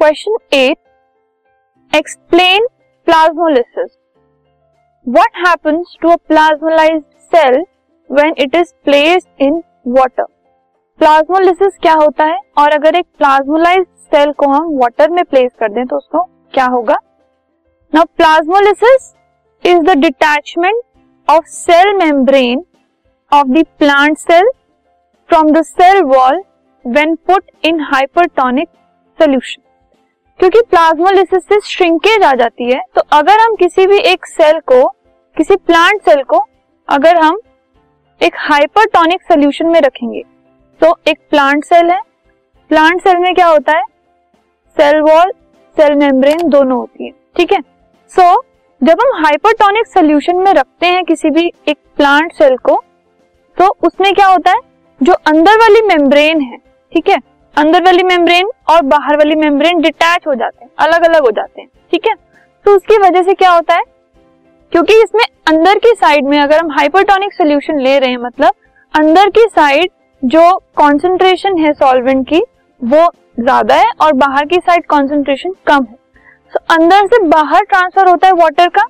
Question eight explain plasmolysis what happens to a plasmolysed cell when it is placed in water plasmolysis क्या होता है? और अगर एक प्लाज्मोलाइज्ड सेल को हम वाटर में प्लेस कर दें तो उसको क्या होगा? Now plasmolysis is the detachment of cell membrane of the plant cell from the cell wall when put in hypertonic solution क्योंकि प्लाज्मोलिसिस से श्रिंकेज आ जाती है तो अगर हम किसी भी एक सेल को किसी प्लांट सेल को अगर हम एक हाइपरटोनिक सोल्यूशन में रखेंगे तो एक प्लांट सेल है। प्लांट सेल में क्या होता है? सेल वॉल सेल मेम्ब्रेन दोनों होती है ठीक है? सो so, जब हम हाइपरटोनिक सोल्यूशन में रखते हैं किसी भी एक प्लांट सेल को तो उसमें क्या होता है? जो अंदर वाली मेम्ब्रेन है ठीक है? अंदर वाली मेम्ब्रेन और बाहर वाली मेम्ब्रेन डिटैच हो जाते हैं अलग अलग हो जाते हैं ठीक है? तो उसकी वजह से क्या होता है? क्योंकि इसमें अंदर की साइड में अगर हम हाइपरटोनिक सोल्यूशन ले रहे हैं मतलब अंदर की साइड जो कॉन्सेंट्रेशन है सॉल्वेंट की वो ज़्यादा है और बाहर की साइड कॉन्सेंट्रेशन कम है। तो so, अंदर से बाहर ट्रांसफ़र होता है वाटर का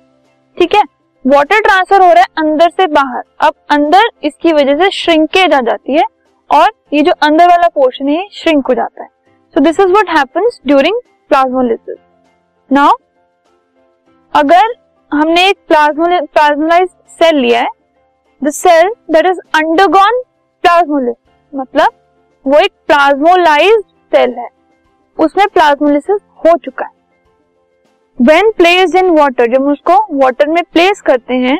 ठीक है? वाटर ट्रांसफ़र हो रहा है अंदर से बाहर। अब अंदर इसकी वजह से श्रिंकेज आ जाती है और ये जो अंदर वाला पोर्शन है श्रिंक हो जाता है। So this is what happens during plasmolysis now अगर हमने एक प्लाज्मोलाइज सेल लिया है the cell that is undergone plasmolysis मतलब वो एक प्लाज्मोलाइज सेल है, उसमें प्लाज्मोलिसिस हो चुका है। वेन प्लेस इन वाटर जब उसको वाटर में प्लेस करते हैं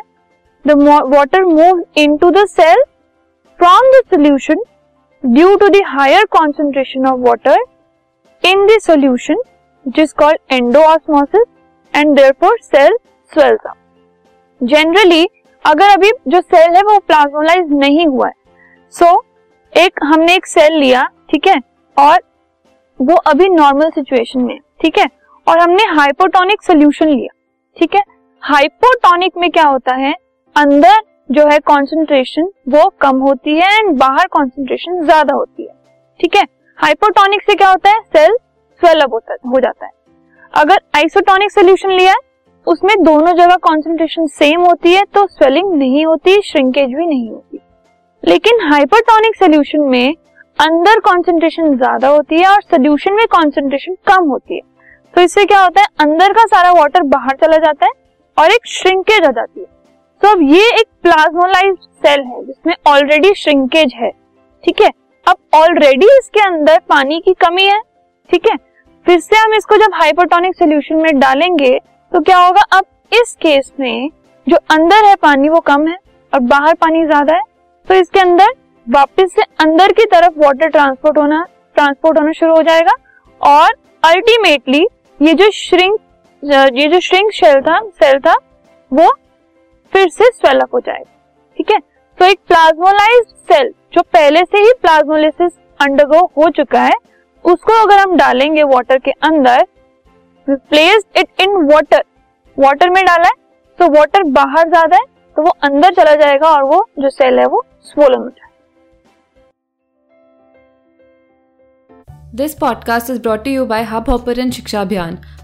the water move into the cell from the solution due to the higher concentration of water in the solution which is called endosmosis and therefore cell swells generally अगर अभी जो cell है वो plasmolyse नहीं हुआ है सो so, एक हमने एक सेल लिया ठीक है और वो अभी नॉर्मल सिचुएशन में ठीक है और हमने हाइपोटोनिक सोल्यूशन लिया ठीक है। हाइपोटोनिक में क्या होता है? अंदर जो है कॉन्सेंट्रेशन वो कम होती है एंड बाहर कॉन्सेंट्रेशन ज़्यादा होती है। ठीक है? हाइपोटोनिक से क्या होता है? सेल स्वेलअप होता, हो जाता है। अगर आइसोटोनिक सोल्यूशन लिया है, उसमें दोनों जगह कॉन्सेंट्रेशन सेम होती है तो स्वेलिंग नहीं होती श्रिंकेज भी नहीं होती। लेकिन हाइपरटोनिक सोल्यूशन में अंदर कॉन्सेंट्रेशन ज़्यादा होती है और सोल्यूशन में कॉन्सेंट्रेशन कम होती है। तो इससे क्या होता है? अंदर का सारा वाटर बाहर चला जाता है और एक श्रिंकेज आ जाती है। तो अब ये एक प्लाज्मोलाइज सेल है, जिसमें ऑलरेडी श्रिंकेज है, ठीक है? अब ऑलरेडी इसके अंदर पानी की कमी है, ठीक है? फिर से हम इसको जब हाइपोटोनिक सोल्यूशन में डालेंगे तो क्या होगा? अब इस केस में जो अंदर है पानी, वो कम है और बाहर पानी ज़्यादा है। तो इसके अंदर वापस से अंदर की तरफ़ वाटर ट्रांसपोर्ट होना ट्रांसपोर्ट होना शुरू हो जाएगा और अल्टीमेटली ये जो श्रिंक ये जो श्रिंक शेल था सेल था, वो फिर से स्वेलअप हो जाएगा। ठीक है? तो एक प्लाज्मोलाइज सेल जो पहले से ही प्लाज्मोलिसिस अंडरगो हो चुका है, उसको अगर हम डालेंगे वाटर के अंदर place it in water water में डाला है तो वाटर बाहर ज़्यादा है तो वो अंदर चला जाएगा और वो जो सेल है वो स्वोलन हो जाएगा। This podcast is brought you by Hubhopper Shiksha Abhiyan